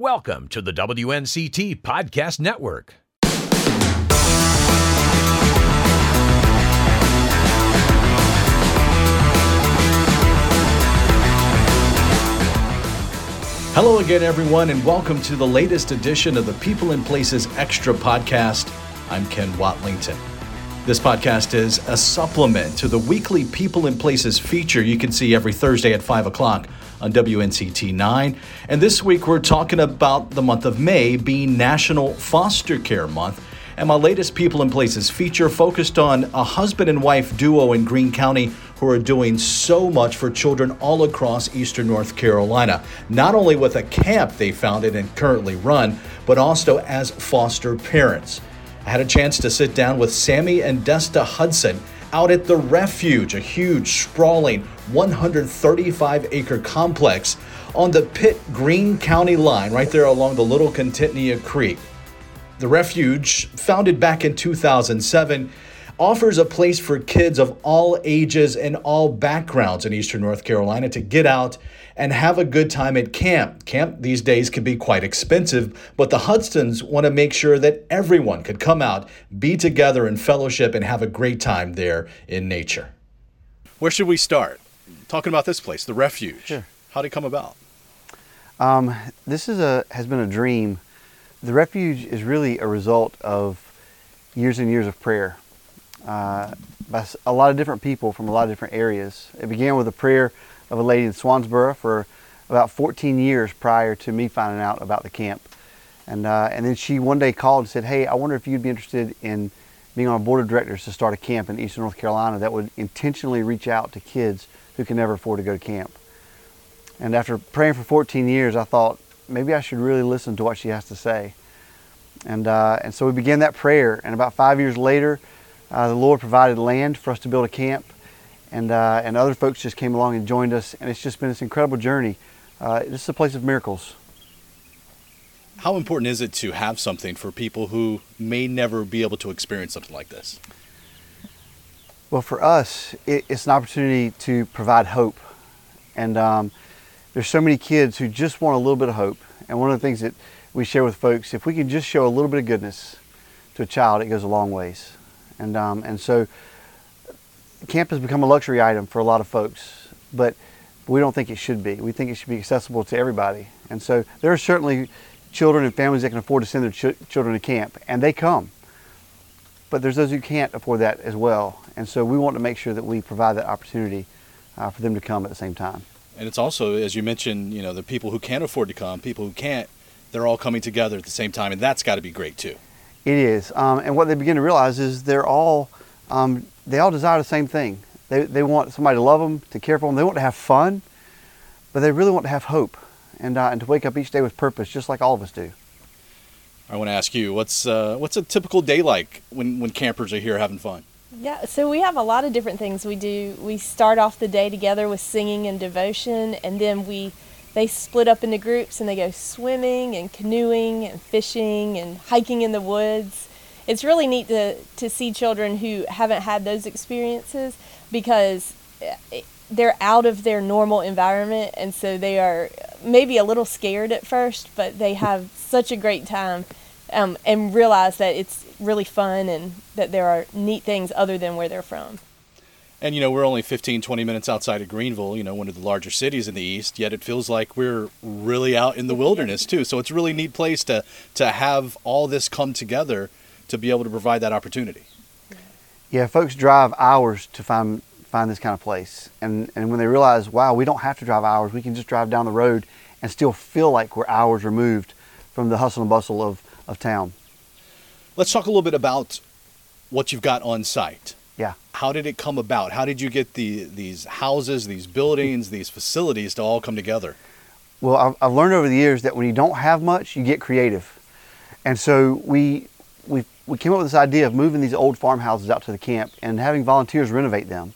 Welcome to the WNCT Podcast Network. Hello again, everyone, and welcome to the latest edition of the People and Places Extra podcast. I'm Ken Watlington. This podcast is a supplement to the weekly People and Places feature you can see every Thursday at 5 o'clock on WNCT 9. And this week we're talking about the month of May being National Foster Care Month. And my latest People and Places feature focused on a husband and wife duo in Greene County who are doing so much for children all across eastern North Carolina, not only with a camp they founded and currently run, but also as foster parents. I had a chance to sit down with Sammy and Desta Hudson out at the Refuge, a huge, sprawling 135 acre complex on the Pitt Greene County line, right there along the Little Contentnea Creek. The Refuge, founded back in 2007, offers a place for kids of all ages and all backgrounds in Eastern North Carolina to get out and have a good time at camp. Camp these days can be quite expensive, but the Hudsons want to make sure that everyone could come out, be together in fellowship, and have a great time there in nature. Where should we start? Talking about this place, the Refuge. Sure. How did it come about? Um, this is a has been a dream. The refuge is really a result of years and years of prayer uh, by a lot of different people from a lot of different areas. It began with a prayer of a lady in Swansboro for about 14 years prior to me finding out about the camp, and uh, and then she one day called and said, "Hey, I wonder if you'd be interested in being on a board of directors to start a camp in Eastern North Carolina that would intentionally reach out to kids who can never afford to go to camp." And after praying for 14 years, I thought maybe I should really listen to what she has to say. And, uh, and so we began that prayer. And about five years later, the Lord provided land for us to build a camp. And, uh, and other folks just came along and joined us. And it's just been this incredible journey. Uh, this is a place of miracles. How important is it to have something for people who may never be able to experience something like this? Well, for us, it, it's an opportunity to provide hope. And um, there's so many kids who just want a little bit of hope. And one of the things that we share with folks, if we can just show a little bit of goodness to a child, it goes a long ways. And, um, and so camp has become a luxury item for a lot of folks, but we don't think it should be. We think it should be accessible to everybody. And so there are certainly children and families that can afford to send their ch- children to camp, and they come but there's those who can't afford that as well. And so we want to make sure that we provide that opportunity uh, for them to come at the same time. And it's also, as you mentioned, you know, the people who can't afford to come, people who can't, they're all coming together at the same time, and that's got to be great too. It is, um, and what they begin to realize is they're all um, they all desire the same thing. They they want somebody to love them, to care for them. They want to have fun, but they really want to have hope and uh, and to wake up each day with purpose, just like all of us do. I want to ask you, what's uh, what's a typical day like when, when campers are here having fun? Yeah, so we have a lot of different things we do. We start off the day together with singing and devotion, and then we they split up into groups and they go swimming and canoeing and fishing and hiking in the woods. It's really neat to to see children who haven't had those experiences because eh, they're out of their normal environment and so they are maybe a little scared at first, but they have such a great time um, and realize that it's really fun and that there are neat things other than where they're from. And you know, we're only 15, 20 minutes outside of Greenville, you know, one of the larger cities in the east, yet it feels like we're really out in the wilderness too. So it's a really neat place to to have all this come together to be able to provide that opportunity. Yeah, folks drive hours to find find this kind of place, and and when they realize, wow, we don't have to drive hours, we can just drive down the road and still feel like we're hours removed from the hustle and bustle of of town. Let's talk a little bit about what you've got on site. How did it come about? How did you get the these houses, these buildings, these facilities to all come together? Well, I've, I've learned over the years that when you don't have much, you get creative, and so we we we came up with this idea of moving these old farmhouses out to the camp and having volunteers renovate them,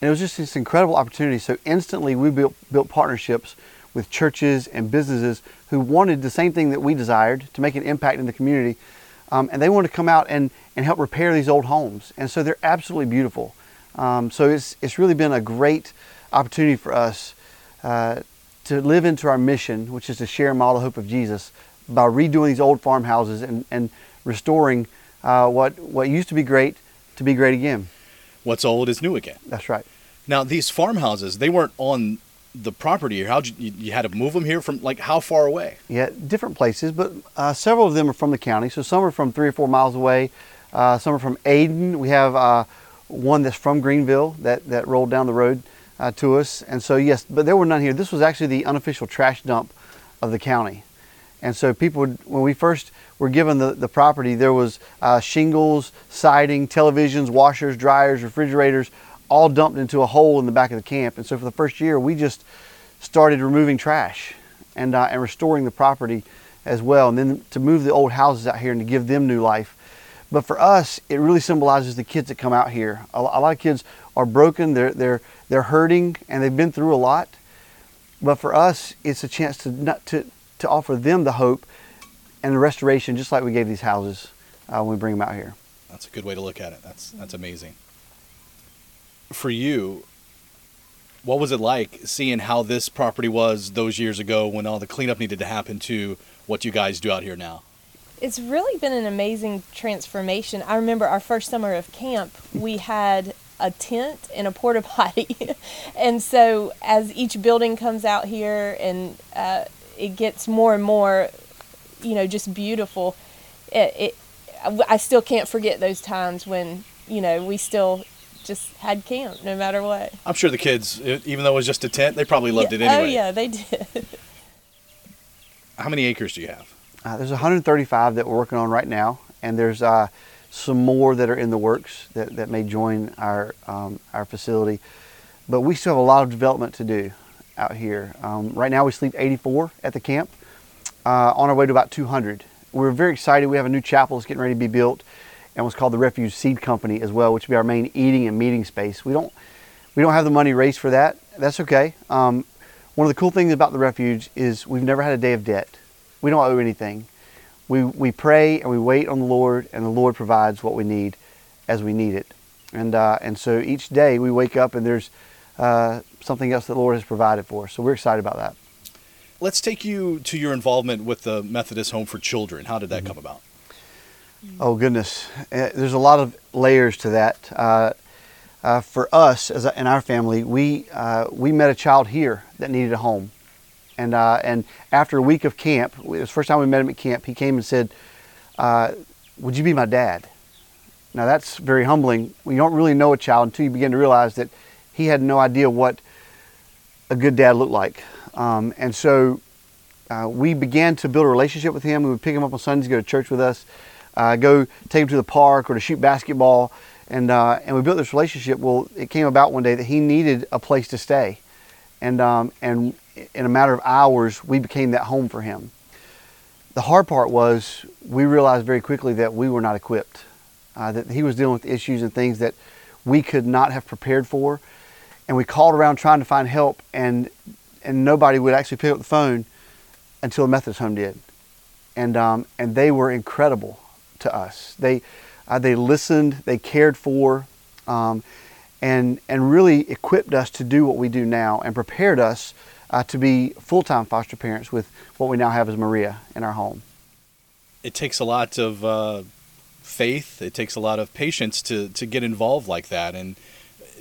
and it was just this incredible opportunity. So instantly, we built built partnerships with churches and businesses who wanted the same thing that we desired to make an impact in the community, um, and they want to come out and and help repair these old homes, and so they're absolutely beautiful. Um, so it's it's really been a great opportunity for us. Uh, to live into our mission, which is to share and model the hope of Jesus, by redoing these old farmhouses and, and restoring uh, what, what used to be great to be great again. What's old is new again. That's right. Now, these farmhouses, they weren't on the property here. How'd you, you, had to move them here from like how far away? Yeah, different places, but uh, several of them are from the county. So some are from three or four miles away. Uh, some are from Ayden. We have uh, one that's from Greenville that, that rolled down the road uh, to us. And so, yes, but there were none here. This was actually the unofficial trash dump of the county. And so people would, when we first were given the, the property, there was uh, shingles, siding, televisions, washers, dryers, refrigerators, all dumped into a hole in the back of the camp. And so for the first year, we just started removing trash and, uh, and restoring the property as well. And then to move the old houses out here and to give them new life. But for us, it really symbolizes the kids that come out here. A, lot of kids are broken, they're, they're, they're hurting, and they've been through a lot. But for us, it's a chance to, not, to, to offer them the hope and the restoration, just like we gave these houses uh, when we bring them out here. That's a good way to look at it. That's that's amazing. For you, what was it like seeing how this property was those years ago when all the cleanup needed to happen to what you guys do out here now? It's really been an amazing transformation. I remember our first summer of camp, we had a tent and a porta potty. and so as each building comes out here and uh, it gets more and more, you know, just beautiful, it, it I still can't forget those times when, you know, we still just had camp no matter what. I'm sure the kids, even though it was just a tent, they probably loved Yeah. it anyway. Oh, yeah, they did. How many acres do you have? Uh, there's 135 that we're working on right now, and there's uh, some more that are in the works that, that may join our um, our facility. But we still have a lot of development to do out here. Um, right now, we sleep 84 at the camp, uh, on our way to about 200. We're very excited. We have a new chapel that's getting ready to be built, and what's called the Refuge Seed Company as well, which will be our main eating and meeting space. We don't we don't have the money raised for that. That's okay. Um, one of the cool things about the refuge is we've never had a day of debt. We don't owe anything. We, we pray and we wait on the Lord, and the Lord provides what we need as we need it. And, uh, and so each day we wake up and there's uh, something else that the Lord has provided for us. So we're excited about that. Let's take you to your involvement with the Methodist Home for Children. How did that come about? Oh goodness, Uh, there's a lot of layers to that. Uh, uh, for us, as a, in our family, we uh, we met a child here that needed a home, and uh, and after a week of camp, it was the first time we met him at camp. He came and said, uh, "Would you be my dad?" Now that's very humbling. You don't really know a child until you begin to realize that he had no idea what a good dad looked like, um, and so uh, we began to build a relationship with him. We would pick him up on Sundays, go to church with us, uh, go take him to the park or to shoot basketball, and uh, and we built this relationship. Well, it came about one day that he needed a place to stay, and um, and in a matter of hours, we became that home for him. The hard part was we realized very quickly that we were not equipped, uh, that he was dealing with issues and things that we could not have prepared for, and we called around trying to find help, and and nobody would actually pick up the phone until the Methodist Home did, and um, and they were incredible to us. They uh, they listened, they cared for, um, and and really equipped us to do what we do now, and prepared us uh, to be full-time foster parents with what we now have as Maria in our home. It takes a lot of uh, faith. It takes a lot of patience to to get involved like that. And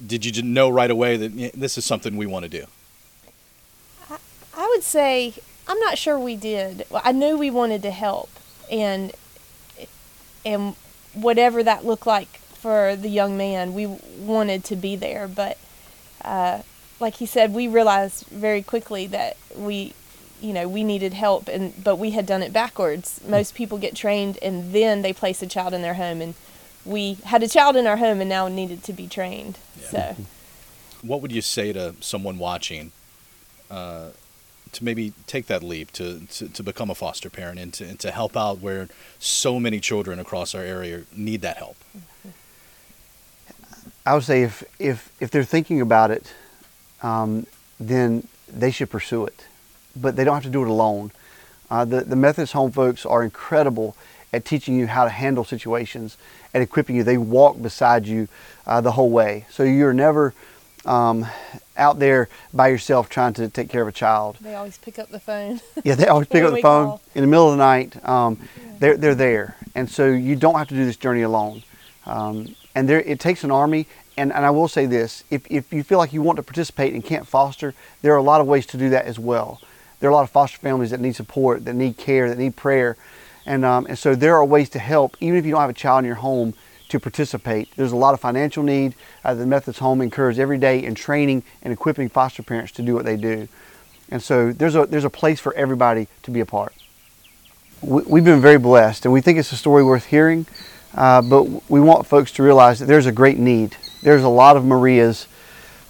did you know right away that this is something we want to do? I would say I'm not sure we did. Well, I knew we wanted to help, and and whatever that looked like for the young man, we wanted to be there. But uh, like he said, we realized very quickly that we, you know, we needed help, and but we had done it backwards. Most people get trained and then they place a child in their home, and we had a child in our home and now needed to be trained. So. What would you say to someone watching uh, to maybe take that leap to, to, to become a foster parent and to, and to help out where so many children across our area need that help? I would say if if if they're thinking about it, um, then they should pursue it, but they don't have to do it alone. Uh, the the Methodist Home folks are incredible at teaching you how to handle situations and equipping you. They walk beside you uh, the whole way, so you're never um, out there by yourself trying to take care of a child. They always pick up the phone. Yeah, they always pick up the phone call. in the middle of the night. Um, they're they're there, and so you don't have to do this journey alone. Um, and there, it takes an army. And, and I will say this: if if you feel like you want to participate and can't foster, there are a lot of ways to do that as well. There are a lot of foster families that need support, that need care, that need prayer, and um, and so there are ways to help, even if you don't have a child in your home to participate. There's a lot of financial need. Uh, the Methodist Home encourages every day in training and equipping foster parents to do what they do. And so there's a there's a place for everybody to be a part. We, we've been very blessed, and we think it's a story worth hearing. Uh, but we want folks to realize that there's a great need. There's a lot of Marias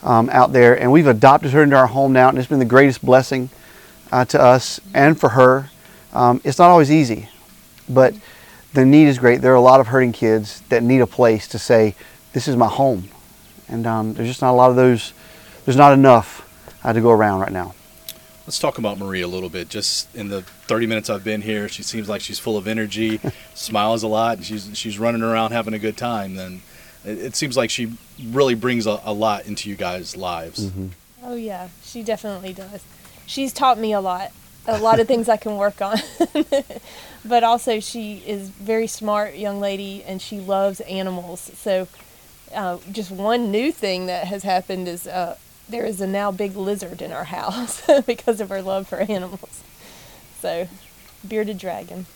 um, out there, and we've adopted her into our home now, and it's been the greatest blessing uh, to us and for her. Um, it's not always easy, but the need is great. There are a lot of hurting kids that need a place to say, "This is my home," and um, there's just not a lot of those. There's not enough uh, to go around right now. Let's talk about Marie a little bit. Just in the 30 minutes I've been here, she seems like she's full of energy, smiles a lot, and she's she's running around having a good time. Then it, it seems like she really brings a, a lot into you guys' lives. Oh yeah, she definitely does. She's taught me a lot, a lot of things I can work on. but also, she is very smart young lady, and she loves animals. So, uh, just one new thing that has happened is uh, there is a now big lizard in our house because of her love for animals. So, bearded dragon.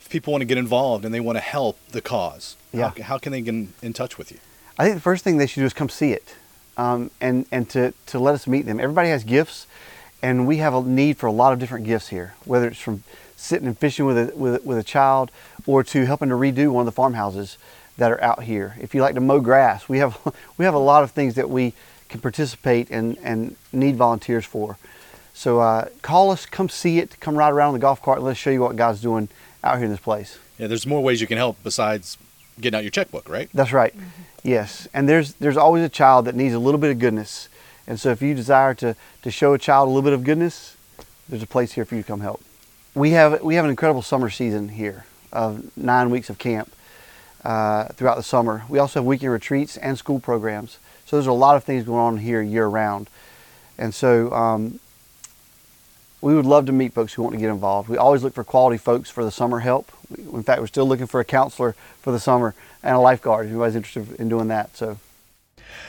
If people want to get involved and they want to help the cause, Yeah. how, how can they get in, in touch with you? I think the first thing they should do is come see it, um, and and to to let us meet them. Everybody has gifts, and we have a need for a lot of different gifts here. Whether it's from sitting and fishing with a with with a child, or to helping to redo one of the farmhouses that are out here. If you like to mow grass, we have we have a lot of things that we can participate and and need volunteers for. So uh, call us, come see it, come ride around on the golf cart, and let's show you what God's doing out here in this place. Yeah, there's more ways you can help besides getting out your checkbook, right? That's right. Yes, and there's there's always a child that needs a little bit of goodness, and so if you desire to to show a child a little bit of goodness, there's a place here for you to come help. We have we have an incredible summer season here of nine weeks of camp uh, throughout the summer. We also have weekend retreats and school programs. So there's a lot of things going on here year round, and so. Um, we would love to meet folks who want to get involved. We always look for quality folks for the summer help. We, in fact, we're still looking for a counselor for the summer and a lifeguard. If anybody's interested in doing that, so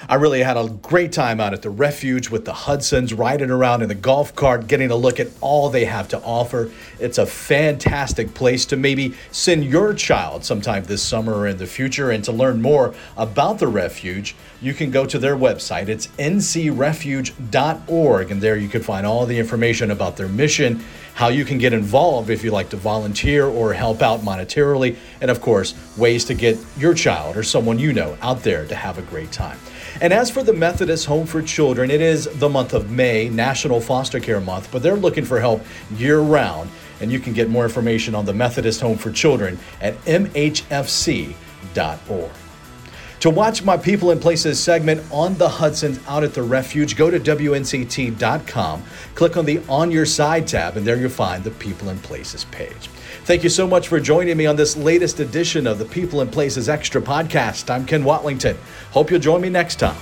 I really had a great time out at the refuge with the Hudsons, riding around in the golf cart, getting a look at all they have to offer. It's a fantastic place to maybe send your child sometime this summer or in the future. And to learn more about the refuge, you can go to their website. It's ncrefuge.org. And there you can find all the information about their mission, how you can get involved if you like to volunteer or help out monetarily, and of course, ways to get your child or someone you know out there to have a great time. And as for the Methodist Home for Children, it is the month of May, National Foster Care Month, but they're looking for help year round. And you can get more information on the Methodist Home for Children at mhfc.org. To watch my People and Places segment on the Hudsons out at the refuge, go to WNCT.com, click on the On Your Side tab, and there you'll find the People and Places page. Thank you so much for joining me on this latest edition of the People and Places Extra podcast. I'm Ken Watlington. Hope you'll join me next time.